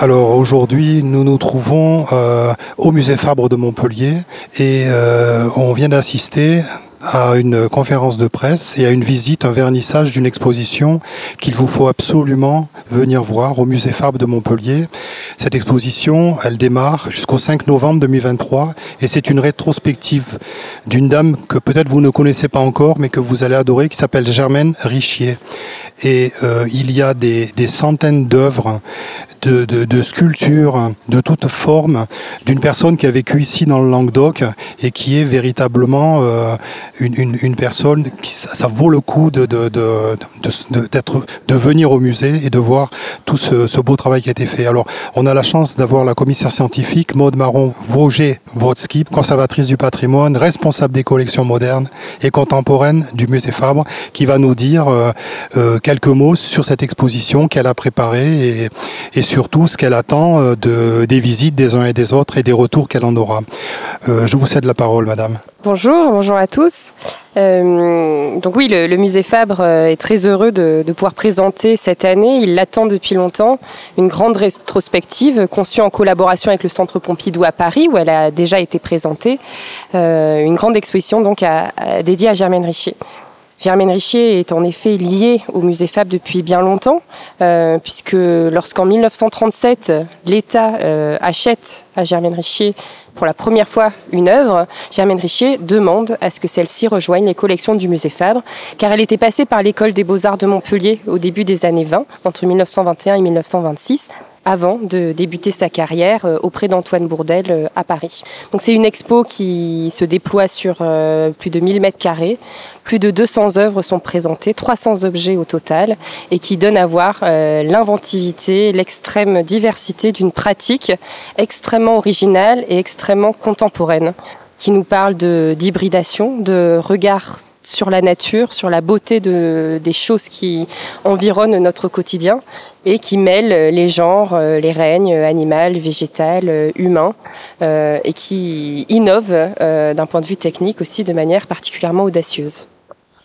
Alors aujourd'hui, nous nous trouvons euh, au musée Fabre de Montpellier et euh, on vient d'assister à une conférence de presse et à une visite, un vernissage d'une exposition qu'il vous faut absolument venir voir au musée Fabre de Montpellier. Cette exposition, elle démarre jusqu'au 5 novembre 2023 et c'est une rétrospective d'une dame que peut-être vous ne connaissez pas encore mais que vous allez adorer qui s'appelle Germaine Richier. Et euh, il y a des, centaines d'œuvres de, sculptures de toutes formes d'une personne qui a vécu ici dans le Languedoc et qui est véritablement euh, une, une, personne qui ça, vaut le coup de, de, d'être, de venir au musée et de voir tout ce, beau travail qui a été fait. Alors, on a la chance d'avoir la commissaire scientifique Maude Marron Vosger Votsky, conservatrice du patrimoine, responsable des collections modernes et contemporaines du musée Fabre, qui va nous dire euh, quelques mots sur cette exposition qu'elle a préparée et, surtout ce qu'elle attend euh, de, des visites des uns et des autres et des retours qu'elle en aura. Euh, je vous cède la parole, madame. Bonjour, bonjour à tous. Euh, donc oui, le, musée Fabre est très heureux de, pouvoir présenter cette année, il l'attend depuis longtemps, une grande rétrospective conçue en collaboration avec le Centre Pompidou à Paris, où elle a déjà été présentée, une grande exposition donc dédiée à Germaine Richier. Germaine Richier est en effet liée au musée Fabre depuis bien longtemps, euh, puisque lorsqu'en 1937, l'État euh, achète à Germaine Richier pour la première fois une œuvre, Germaine Richier demande à ce que celle-ci rejoigne les collections du musée Fabre, car elle était passée par l'école des beaux-arts de Montpellier au début des années 20, entre 1921 et 1926, avant de débuter sa carrière euh, auprès d'Antoine Bourdel euh, à Paris. Donc c'est une expo qui se déploie sur euh, plus de 1000 mètres carrés. Plus de 200 œuvres sont présentées, 300 objets au total, et qui donne à voir l'inventivité, l'extrême diversité d'une pratique extrêmement originale et extrêmement contemporaine, qui nous parle d'hybridation, de regard sur la nature, sur la beauté de, des choses qui environnent notre quotidien et qui mêlent les genres, euh, les règnes, animal, végétal, euh, humain, euh, et qui innove euh, d'un point de vue technique aussi de manière particulièrement audacieuse.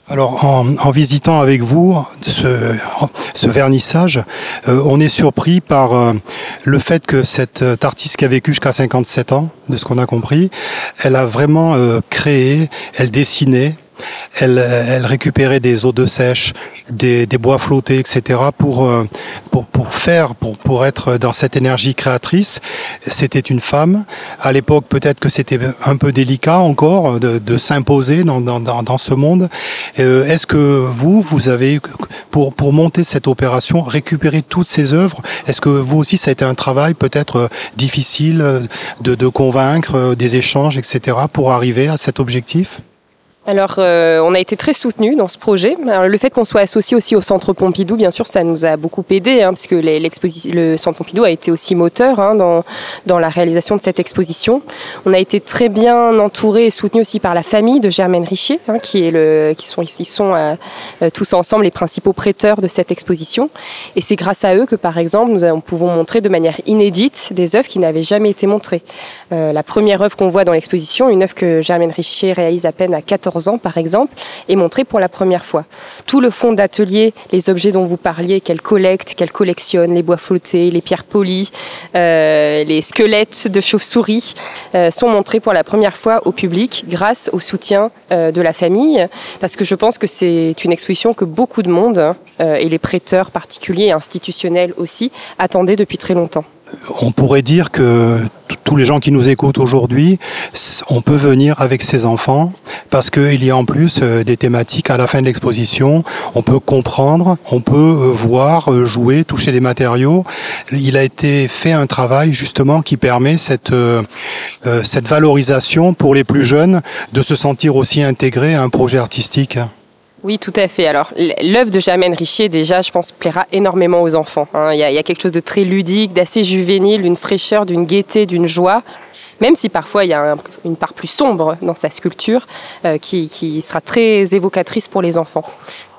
Alors, en, visitant avec vous ce, vernissage, euh, on est surpris par euh, le fait que cette euh, artiste qui a vécu jusqu'à 57 ans, de ce qu'on a compris, elle a vraiment euh, créé, elle dessinait, elle, elle, récupérait des eaux de sèche, des, des bois flottés, etc. pour, pour, pour faire, pour, pour être dans cette énergie créatrice. C'était une femme. À l'époque, peut-être que c'était un peu délicat encore de, de s'imposer dans, dans, dans, ce monde. Euh, Est-ce que vous, vous avez, pour, pour monter cette opération, récupéré toutes ces œuvres? Est-ce que vous aussi, ça a été un travail peut-être difficile de, de convaincre, des échanges, etc., pour arriver à cet objectif? Alors, euh, on a été très soutenus dans ce projet. Alors, le fait qu'on soit associé aussi au Centre Pompidou, bien sûr, ça nous a beaucoup aidé, hein, parce que le Centre Pompidou a été aussi moteur hein, dans, dans la réalisation de cette exposition. On a été très bien entouré et soutenu aussi par la famille de Germaine Richier, hein, qui est le, qui sont sont euh, tous ensemble les principaux prêteurs de cette exposition. Et c'est grâce à eux que, par exemple, nous pouvons montrer de manière inédite des œuvres qui n'avaient jamais été montrées. Euh, la première œuvre qu'on voit dans l'exposition, une œuvre que Germaine Richier réalise à peine à 14 ans, par exemple, est montré pour la première fois. Tout le fond d'atelier, les objets dont vous parliez, qu'elle collecte, qu'elle collectionne, les bois flottés, les pierres polies, euh, les squelettes de chauves-souris, euh, sont montrés pour la première fois au public grâce au soutien euh, de la famille, parce que je pense que c'est une exposition que beaucoup de monde, euh, et les prêteurs particuliers et institutionnels aussi, attendaient depuis très longtemps on pourrait dire que tous les gens qui nous écoutent aujourd'hui, on peut venir avec ses enfants parce qu'il y a en plus euh, des thématiques à la fin de l'exposition. On peut comprendre, on peut euh, voir, euh, jouer, toucher des matériaux. Il a été fait un travail justement qui permet cette, cette valorisation pour les plus jeunes de se sentir aussi intégrés à un projet artistique. Oui, tout à fait. Alors, l'œuvre de Germaine Richier, déjà, je pense, plaira énormément aux enfants. Hein. Il, y a, quelque chose de très ludique, d'assez juvénile, d'une fraîcheur, d'une gaieté, d'une joie même si parfois il y a un, une part plus sombre dans sa sculpture euh, qui, sera très évocatrice pour les enfants.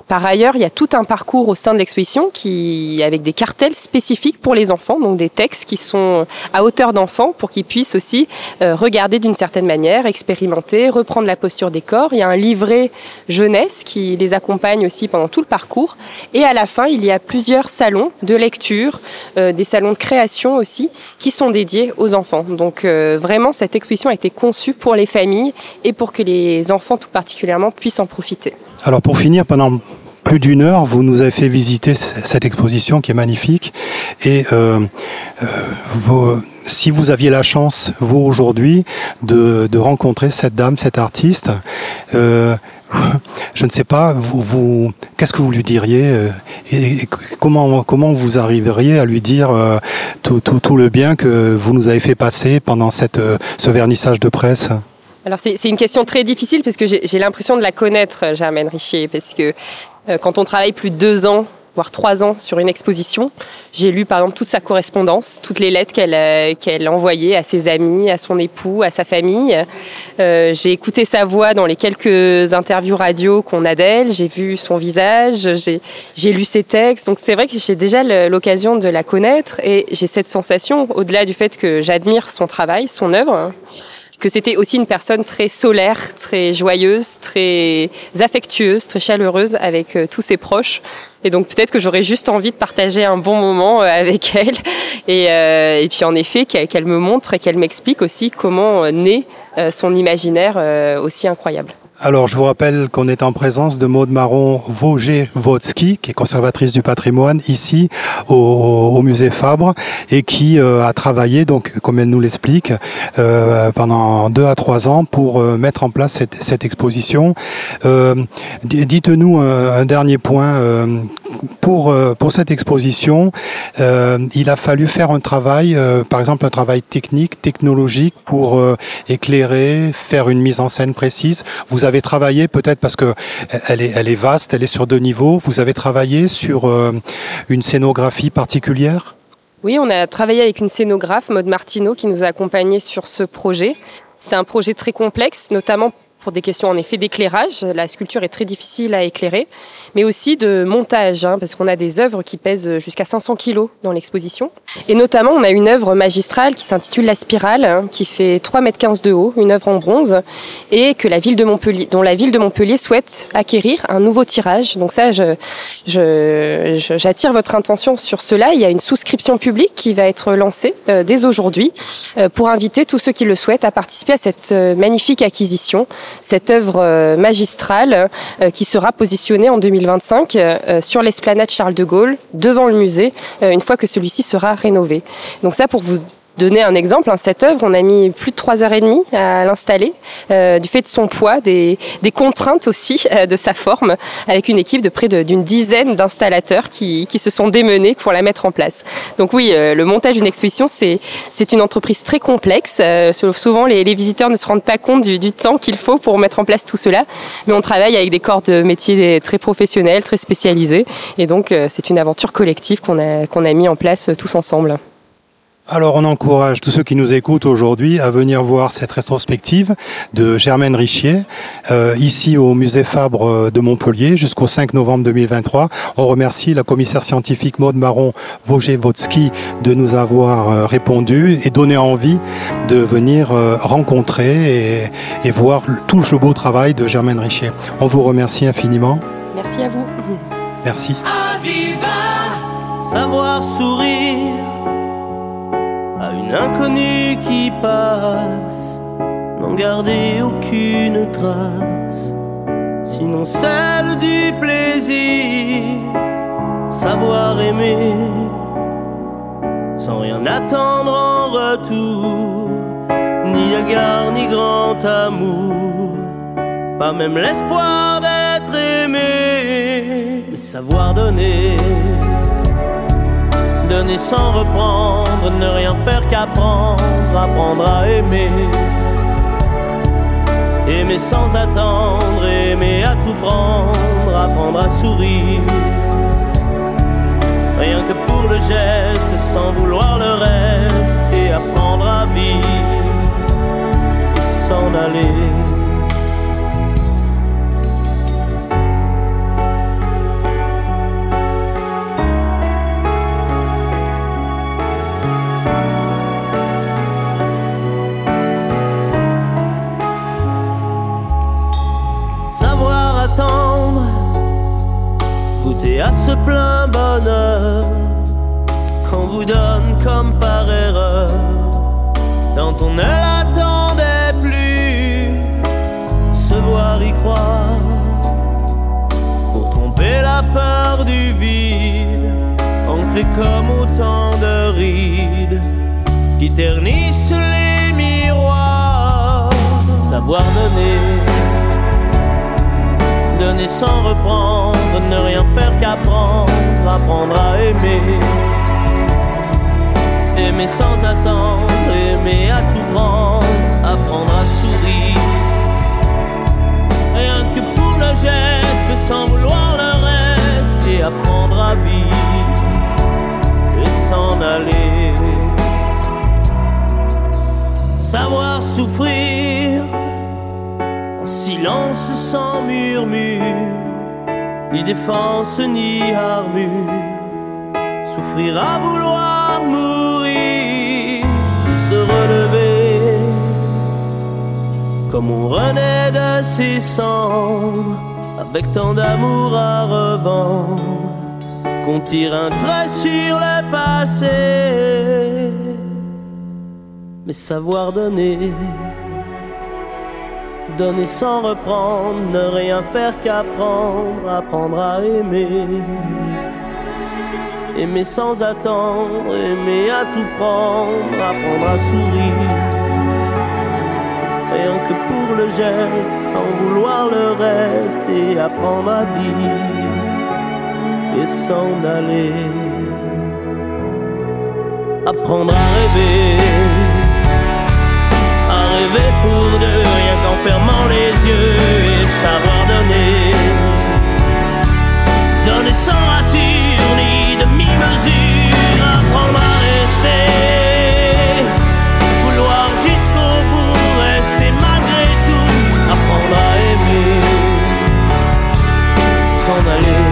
Par ailleurs, il y a tout un parcours au sein de l'exposition qui, avec des cartels spécifiques pour les enfants, donc des textes qui sont à hauteur d'enfants pour qu'ils puissent aussi euh, regarder d'une certaine manière, expérimenter, reprendre la posture des corps. Il y a un livret jeunesse qui les accompagne aussi pendant tout le parcours. Et à la fin, il y a plusieurs salons de lecture, euh, des salons de création aussi, qui sont dédiés aux enfants. Donc euh, vraiment, cette exposition a été conçue pour les familles et pour que les enfants tout particulièrement puissent en profiter. Alors pour finir, pendant plus d'une heure, vous nous avez fait visiter cette exposition qui est magnifique. Et euh, euh, vous, si vous aviez la chance, vous aujourd'hui, de, de, rencontrer cette dame, cet artiste, euh, je ne sais pas, vous, vous qu'est-ce que vous lui diriez euh, et, comment, comment vous arriveriez à lui dire euh, tout, tout, tout, le bien que vous nous avez fait passer pendant cette, ce vernissage de presse? Alors c'est une question très difficile parce que j'ai l'impression de la connaître, Germaine Richier, parce que quand on travaille plus de deux ans, voire trois ans sur une exposition, j'ai lu par exemple toute sa correspondance, toutes les lettres qu'elle euh, qu'elle envoyait à ses amis, à son époux, à sa famille. Euh, j'ai écouté sa voix dans les quelques interviews radio qu'on a d'elle, j'ai vu son visage, j'ai lu ses textes. Donc c'est vrai que j'ai déjà l'occasion de la connaître et j'ai cette sensation, au-delà du fait que j'admire son travail, son œuvre, que c'était aussi une personne très solaire, très joyeuse, très affectueuse, très chaleureuse avec euh, tous ses proches. Et donc peut-être que j'aurais juste envie de partager un bon moment euh, avec elle. Et, euh, et puis en effet, qu'elle me montre et qu'elle m'explique aussi comment naît son imaginaire aussi incroyable. Alors, je vous rappelle qu'on est en présence de Maude Marron Vogé-Vodsky, qui est conservatrice du patrimoine ici au, musée Fabre et qui euh, a travaillé, donc, comme elle nous l'explique, euh, pendant deux à trois ans pour euh, mettre en place cette, exposition. Dites-nous un, dernier point. pour, pour cette exposition, il a fallu faire un travail, par exemple un travail technique, technologique, pour éclairer, faire une mise en scène précise. Vous vous avez travaillé peut-être parce que elle est, elle est vaste, elle est sur deux niveaux. Vous avez travaillé sur euh, une scénographie particulière? Oui, on a travaillé avec une scénographe, Maud Martineau, qui nous a accompagnés sur ce projet. C'est un projet très complexe, notamment pour des questions en effet d'éclairage. La sculpture est très difficile à éclairer, mais aussi de montage, hein, parce qu'on a des œuvres qui pèsent jusqu'à 500 kilos dans l'exposition. Et notamment, on a une œuvre magistrale qui s'intitule La Spirale, hein, qui fait 3 mètres 15 de haut, une œuvre en bronze, et que la ville de Montpellier, dont la ville de Montpellier souhaite acquérir un nouveau tirage. Donc ça, je, je, j'attire votre intention sur cela. Il y a une souscription publique qui va être lancée euh, dès aujourd'hui euh, pour inviter tous ceux qui le souhaitent à participer à cette euh, magnifique acquisition cette œuvre euh, magistrale euh, qui sera positionnée en 2025 euh, sur l'esplanade Charles de Gaulle, devant le musée, une fois que celui-ci sera rénové. Donc ça, pour vous donner un exemple, hein, cette œuvre, on a mis plus de trois heures et demie à l'installer, euh, du fait de son poids, des, des contraintes aussi euh, de sa forme, avec une équipe de près d'une dizaine d'installateurs qui, qui, se sont démenés pour la mettre en place. Donc oui, euh, le montage d'une exposition, c'est une entreprise très complexe. Euh, souvent, les, les, visiteurs ne se rendent pas compte du, du temps qu'il faut pour mettre en place tout cela, mais on travaille avec des corps de métiers très professionnels, très spécialisés, et donc euh, c'est une aventure collective qu'on a, qu'on a mis en place tous ensemble. Alors on encourage tous ceux qui nous écoutent aujourd'hui à venir voir cette rétrospective de Germaine Richier euh, ici au musée Fabre euh, de Montpellier jusqu'au 5 novembre 2023. On remercie la commissaire scientifique Maude Marron Vogé-Votsky de nous avoir euh, répondu et donné envie de venir euh, rencontrer et, et, voir tout le beau travail de Germaine Richier. On vous remercie infiniment. Merci à vous. Merci. savoir sourire inconnue qui passe, n'en garder aucune trace, sinon celle du plaisir, savoir aimer, sans rien attendre en retour, ni égard ni grand amour, pas même l'espoir d'être aimé, mais savoir donner donner sans reprendre, ne rien faire qu'apprendre, apprendre à aimer. Aimer sans attendre, aimer à tout prendre, apprendre à sourire. Rien que pour le geste, sans vouloir le reste, et apprendre à vivre, s'en aller. Et à ce plein bonheur qu'on vous donne comme par erreur. Quand on ne l'attendait plus, se voir y croire. Pour tromper la peur du vide, ancré comme autant de rides qui ternissent les miroirs, savoir donner sans reprendre, ne rien faire qu'apprendre, apprendre à aimer. Aimer sans attendre, aimer à tout prendre, apprendre à sourire. Rien que pour le geste, sans vouloir le reste, et apprendre à vivre et s'en aller. Savoir souffrir silence sans murmure, ni défense ni armure. Souffrir à vouloir mourir, se relever, comme on renaît de ses cendres, avec tant d'amour à revendre, qu'on tire un trait sur le passé, mais savoir donner donner sans reprendre, ne rien faire qu'apprendre, apprendre à aimer. Aimer sans attendre, aimer à tout prendre, apprendre à sourire. Rien que pour le geste, sans vouloir le reste, et apprendre à vivre et s'en aller. Apprendre à rêver rêver pour deux, rien qu'en fermant les yeux et savoir donner. Donner sans rature ni demi-mesure, apprendre à rester. Vouloir jusqu'au bout, rester malgré tout, apprendre à aimer. S'en aller.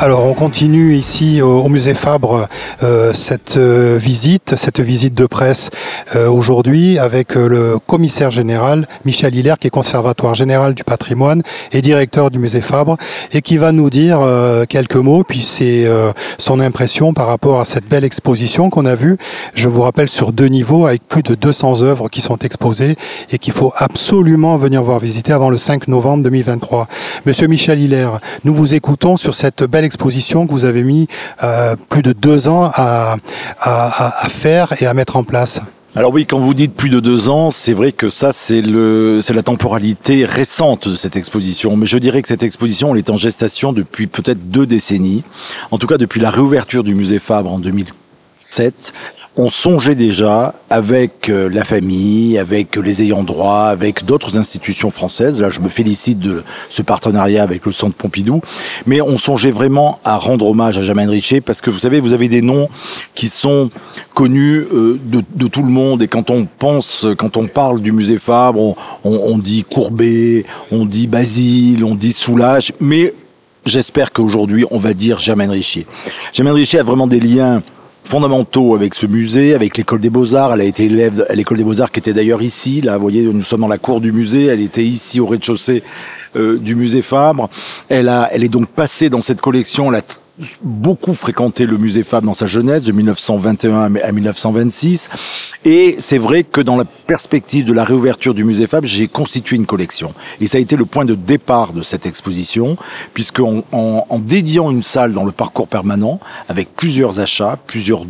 Alors on continue ici au, musée Fabre euh, cette euh, visite, cette visite de presse euh, aujourd'hui avec le commissaire général Michel Hilaire qui est conservatoire général du patrimoine et directeur du musée Fabre et qui va nous dire quelques mots puis c'est son impression par rapport à cette belle exposition qu'on a vue. Je vous rappelle sur deux niveaux avec plus de 200 œuvres qui sont exposées et qu'il faut absolument venir voir visiter avant le 5 novembre 2023. Monsieur Michel Hilaire, nous vous écoutons sur cette belle exposition que vous avez mis euh, plus de deux ans à, faire et à mettre en place. Alors oui, quand vous dites plus de deux ans, c'est vrai que ça, c'est le, c'est la temporalité récente de cette exposition. Mais je dirais que cette exposition, elle est en gestation depuis peut-être deux décennies. En tout cas, depuis la réouverture du musée Fabre en 2007 on songeait déjà avec euh, la famille, avec les ayants droit, avec d'autres institutions françaises. Là, je me félicite de ce partenariat avec le Centre Pompidou. Mais on songeait vraiment à rendre hommage à Germaine Richer parce que vous savez, vous avez des noms qui sont connus euh, de, tout le monde. Et quand on pense, quand on parle du musée Fabre, on, dit Courbet, on dit Basile, on dit Soulage. Mais j'espère qu'aujourd'hui, on va dire Germaine Richer. Germaine Richer a vraiment des liens fondamentaux avec ce musée, avec l'école des beaux-arts. Elle a été élève à l'école des beaux-arts qui était d'ailleurs ici. Là, vous voyez, nous sommes dans la cour du musée. Elle était ici au rez-de-chaussée euh, du musée Fabre. Elle a, elle est donc passée dans cette collection. Beaucoup fréquenté le musée Fabre dans sa jeunesse, de 1921 à 1926. Et c'est vrai que dans la perspective de la réouverture du musée Fabre, j'ai constitué une collection. Et ça a été le point de départ de cette exposition, puisque en, dédiant une salle dans le parcours permanent, avec plusieurs achats, plusieurs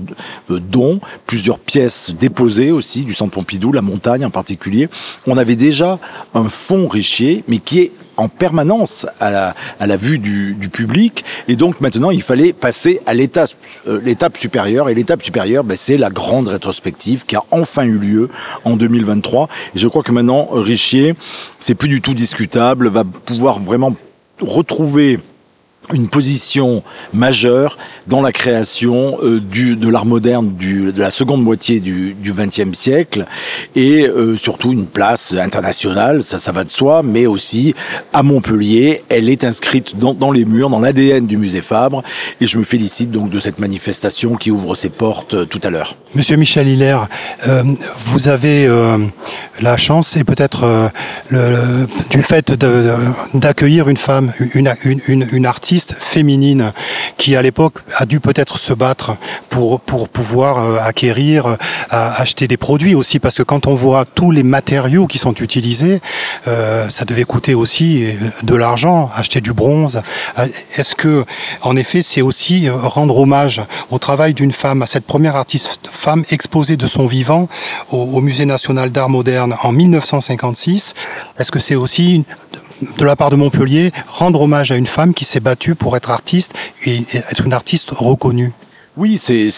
euh, dons, plusieurs pièces déposées aussi du Centre Pompidou, la montagne en particulier, on avait déjà un fonds richier, mais qui est en permanence à la, vue du, public. Et donc maintenant, il fallait passer à l'étape euh, supérieure. Et l'étape supérieure, ben, c'est la grande rétrospective qui a enfin eu lieu en 2023. Et je crois que maintenant, Richier, c'est plus du tout discutable, va pouvoir vraiment retrouver une position majeure dans la création euh, du, de l'art moderne de la seconde moitié du XXe siècle et euh, surtout une place internationale, ça, ça va de soi, mais aussi à Montpellier, elle est inscrite dans, dans les murs, dans l'ADN du musée Fabre et je me félicite donc de cette manifestation qui ouvre ses portes euh, tout à l'heure. Monsieur Michel Hilaire, vous avez la chance et peut-être le, du fait d'accueillir une femme, une, une, une artiste féminine qui à l'époque a dû peut-être se battre pour, pour pouvoir euh, acquérir, euh, acheter des produits aussi, parce que quand on voit tous les matériaux qui sont utilisés, euh, ça devait coûter aussi de l'argent, acheter du bronze. Est-ce que, en effet, c'est aussi rendre hommage au travail d'une femme, à cette première artiste femme exposée de son vivant au Musée national d'art moderne en 1956 Est-ce que c'est aussi de la part de Montpellier, rendre hommage à une femme qui s'est battue pour être artiste et être une artiste reconnue. Oui, c'est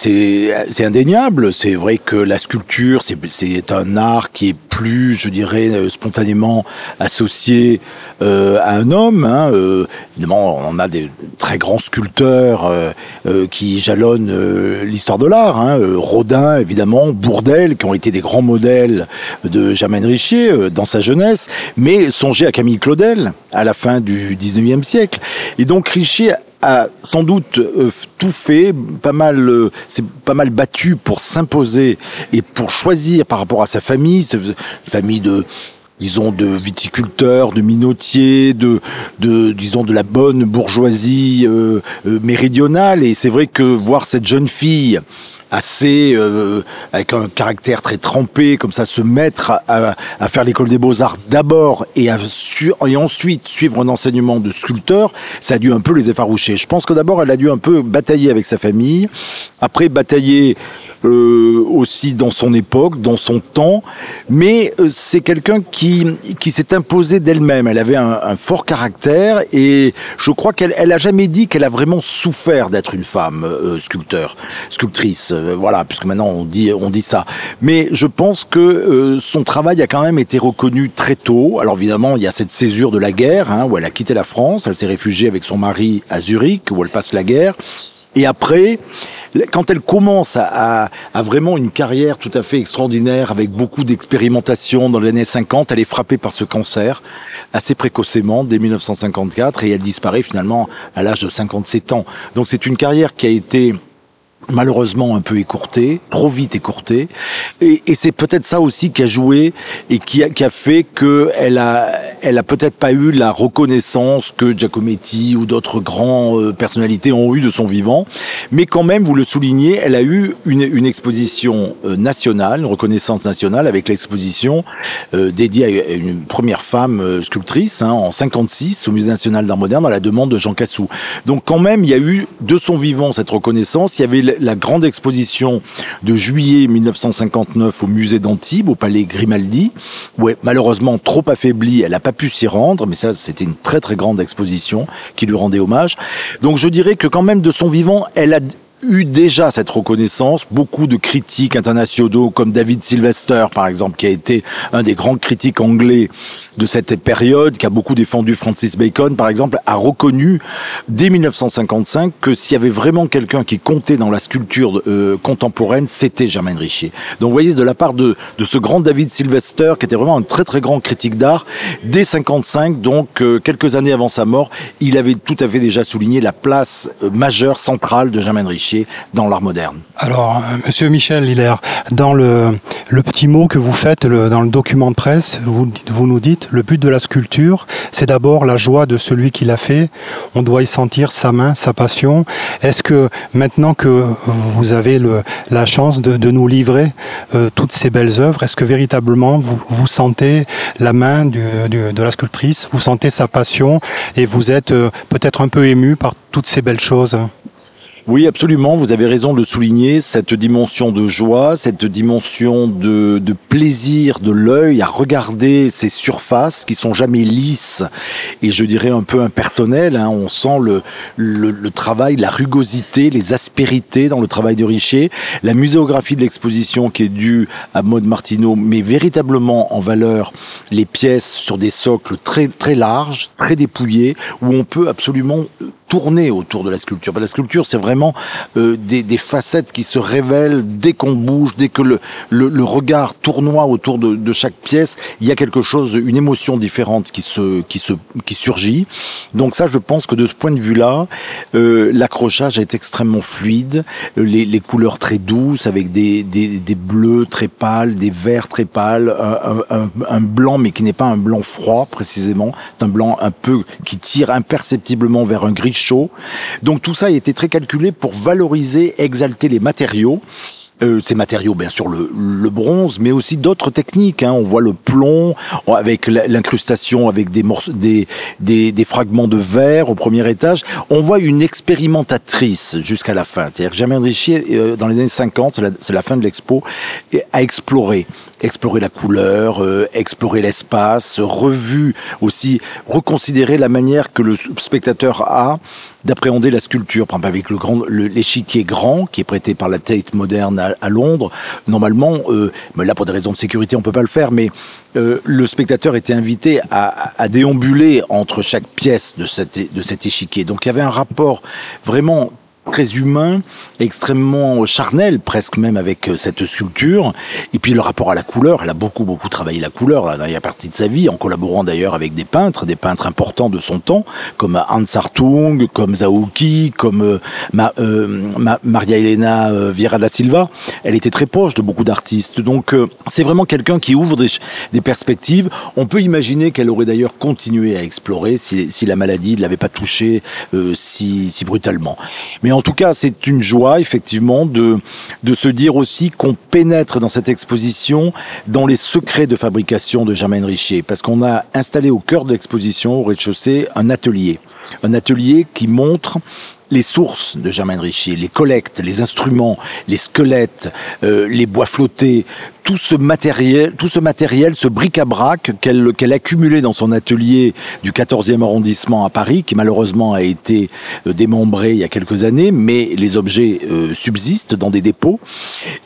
indéniable. C'est vrai que la sculpture, c'est un art qui est plus, je dirais, euh, spontanément associé euh, à un homme. Hein. Euh, évidemment, on a des très grands sculpteurs euh, euh qui jalonnent euh, l'histoire de l'art. Hein. Rodin, évidemment, Bourdel, qui ont été des grands modèles de Germaine Richier dans sa jeunesse. Mais songez à Camille Claudel à la fin du 19e siècle. Et donc Richier sans doute euh, tout fait, pas mal, euh, c'est pas mal battu pour s'imposer et pour choisir par rapport à sa famille, famille de disons de viticulteurs, de minotiers, de, de disons de la bonne bourgeoisie euh, méridionale. Et c'est vrai que voir cette jeune fille assez euh, avec un caractère très trempé, comme ça, se mettre à, à faire l'école des beaux arts d'abord et, et ensuite suivre un enseignement de sculpteur, ça a dû un peu les effaroucher. Je pense que d'abord elle a dû un peu batailler avec sa famille, après batailler euh, aussi dans son époque, dans son temps, mais euh, c'est quelqu'un qui, qui s'est imposé d'elle-même. Elle avait un, un, fort caractère et je crois qu'elle elle a jamais dit qu'elle a vraiment souffert d'être une femme euh, sculpteur, sculptrice. Euh, voilà, puisque maintenant on dit on dit ça. Mais je pense que euh, son travail a quand même été reconnu très tôt. Alors évidemment, il y a cette césure de la guerre hein, où elle a quitté la France, elle s'est réfugiée avec son mari à Zurich où elle passe la guerre. Et après, quand elle commence à, à, vraiment une carrière tout à fait extraordinaire avec beaucoup d'expérimentation dans les années 50, elle est frappée par ce cancer assez précocement dès 1954 et elle disparaît finalement à l'âge de 57 ans. Donc c'est une carrière qui a été malheureusement un peu écourté, trop vite écourté, et, c'est peut-être ça aussi qui a joué et qui a, fait que elle a, elle a peut-être pas eu la reconnaissance que Giacometti ou d'autres grands euh, personnalités ont eu de son vivant, mais quand même, vous le soulignez, elle a eu une, exposition euh, nationale, une reconnaissance nationale avec l'exposition euh, dédiée à une première femme sculptrice hein, en 56 au Musée national d'art moderne à la demande de Jean Cassou. Donc quand même, il y a eu de son vivant cette reconnaissance. Il y avait la grande exposition de juillet 1959 au musée d'Antibes, au palais Grimaldi, où est malheureusement trop affaiblie, elle n'a pas pu s'y rendre, mais ça c'était une très très grande exposition qui lui rendait hommage. Donc je dirais que quand même de son vivant, elle a eu déjà cette reconnaissance. Beaucoup de critiques internationaux, comme David Sylvester, par exemple, qui a été un des grands critiques anglais de cette période, qui a beaucoup défendu Francis Bacon, par exemple, a reconnu dès 1955 que s'il y avait vraiment quelqu'un qui comptait dans la sculpture euh, contemporaine, c'était Germaine Richier. Donc, vous voyez, de la part de, de ce grand David Sylvester, qui était vraiment un très très grand critique d'art, dès 55, donc euh, quelques années avant sa mort, il avait tout à fait déjà souligné la place euh, majeure, centrale de Germaine Richier. Dans l'art moderne. Alors, euh, Monsieur Michel Liller, dans le, petit mot que vous faites dans le document de presse, vous, nous dites le but de la sculpture, c'est d'abord la joie de celui qui l'a fait. On doit y sentir sa main, sa passion. Est-ce que maintenant que vous avez la chance de, nous livrer euh, toutes ces belles œuvres, est-ce que véritablement vous, sentez la main de la sculptrice, vous sentez sa passion et vous êtes euh, peut-être un peu ému par toutes ces belles choses? Oui, absolument. Vous avez raison de le souligner. Cette dimension de joie, cette dimension de, de plaisir de l'œil à regarder ces surfaces qui sont jamais lisses et je dirais un peu impersonnelles. Hein. On sent le, le, travail, la rugosité, les aspérités dans le travail de Richer. La muséographie de l'exposition qui est due à Maud Martineau met véritablement en valeur les pièces sur des socles très très larges, très dépouillés, où on peut absolument tourner autour de la sculpture. La sculpture, c'est vraiment euh, des, des, facettes qui se révèlent dès qu'on bouge, dès que le, le, le regard tournoie autour de, de, chaque pièce, il y a quelque chose, une émotion différente qui se, qui se, qui surgit. Donc ça, je pense que de ce point de vue-là, euh, l'accrochage est extrêmement fluide, euh, les, les, couleurs très douces avec des, des, des, bleus très pâles, des verts très pâles, un, un, un blanc mais qui n'est pas un blanc froid précisément, c'est un blanc un peu qui tire imperceptiblement vers un gris chaud. Donc tout ça a été très calculé pour valoriser, exalter les matériaux. Euh, ces matériaux, bien sûr, le, bronze, mais aussi d'autres techniques. Hein. On voit le plomb avec l'incrustation, avec des, des, des, des, fragments de verre au premier étage. On voit une expérimentatrice jusqu'à la fin. C'est-à-dire que Germaine Richier, euh, dans les années 50, c'est la, la, fin de l'expo, a exploré explorer la couleur, euh, explorer l'espace, revu aussi, reconsidérer la manière que le spectateur a d'appréhender la sculpture. Par exemple, avec le grand, l'échiquier grand qui est prêté par la Tate moderne à, Londres, normalement, euh, mais là pour des raisons de sécurité, on peut pas le faire, mais euh, le spectateur était invité à, à, déambuler entre chaque pièce de, de cet échiquier. Donc il y avait un rapport vraiment très humain, extrêmement charnel, presque même avec euh, cette sculpture. Et puis le rapport à la couleur, elle a beaucoup, beaucoup travaillé la couleur la partie de sa vie, en collaborant d'ailleurs avec des peintres, des peintres importants de son temps, comme Hans Hartung, comme Zaouki, comme euh, euh, ma, Maria Elena euh, Vieira da Silva. Elle était très proche de beaucoup d'artistes. Donc c'est vraiment quelqu'un qui ouvre des, perspectives. On peut imaginer qu'elle aurait d'ailleurs continué à explorer si, si la maladie ne l'avait pas touchée si, si brutalement. Mais en tout cas, c'est une joie, effectivement, de, de se dire aussi qu'on pénètre dans cette exposition dans les secrets de fabrication de Germaine Richier. Parce qu'on a installé au cœur de l'exposition, au rez-de-chaussée, un atelier. Un atelier qui montre les sources de Germaine Richier, les collectes, les instruments, les squelettes, euh, les bois flottés, tout ce matériel, tout ce matériel, ce bric-à-brac qu'elle accumulait dans son atelier du 14e arrondissement à Paris, qui malheureusement a été euh, démembré il y a quelques années, mais les objets euh, subsistent dans des dépôts.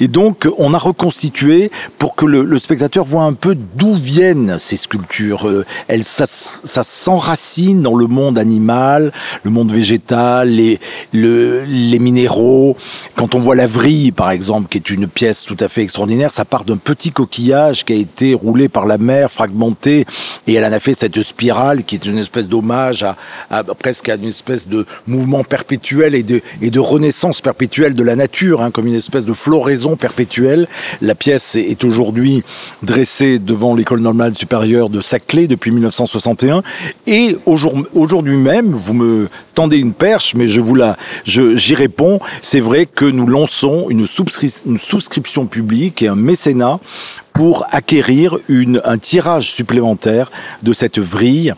Et donc, on a reconstitué pour que le, spectateur voit un peu d'où viennent ces sculptures. Elles, ça, ça s'enracine dans le monde animal, le monde végétal, les, le, les minéraux. Quand on voit la vrille, par exemple, qui est une pièce tout à fait extraordinaire, ça part d'un petit coquillage qui a été roulé par la mer, fragmenté, et elle en a fait cette spirale qui est une espèce d'hommage à, presque à une espèce de mouvement perpétuel et de, renaissance perpétuelle de la nature, hein, comme une espèce de floraison perpétuelle. La pièce est, est aujourd'hui dressée devant l'école normale supérieure de Saclay depuis 1961, et aujourd'hui même, vous me tendez une perche, mais je vous la, j'y réponds. C'est vrai que nous lançons une, souscri une souscription publique et un mécénat pour acquérir un tirage supplémentaire de cette vrille.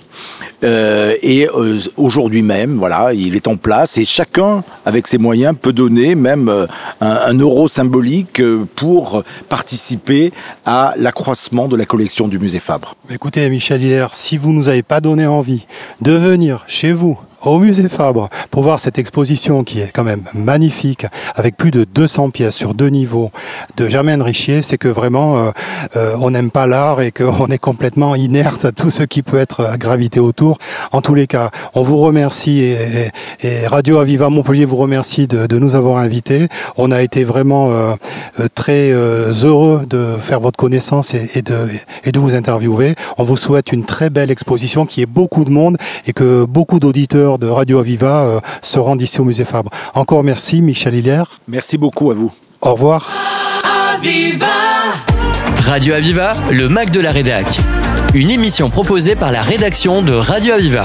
Euh, et euh, aujourd'hui même, voilà, il est en place et chacun, avec ses moyens, peut donner même euh, un, euro symbolique pour participer à l'accroissement de la collection du musée Fabre. Écoutez, Michel Hiller, si vous nous avez pas donné envie de venir chez vous au musée Fabre pour voir cette exposition qui est quand même magnifique avec plus de 200 pièces sur deux niveaux de Germaine Richier, c'est que vraiment euh, euh, on n'aime pas l'art et qu'on est complètement inerte à tout ce qui peut être gravité autour. En tous les cas, on vous remercie et, et, et Radio Aviva Montpellier vous remercie de, de, nous avoir invités. On a été vraiment euh, très euh, heureux de faire votre connaissance et, et, de, et de vous interviewer. On vous souhaite une très belle exposition qui est beaucoup de monde et que beaucoup d'auditeurs auditeurs de Radio Aviva euh, se rendent ici au musée Fabre. Encore merci Michel Hilaire. Merci beaucoup à vous. Au revoir. Radio Aviva, le Mac de la Rédac. Une émission proposée par la rédaction de Radio Aviva.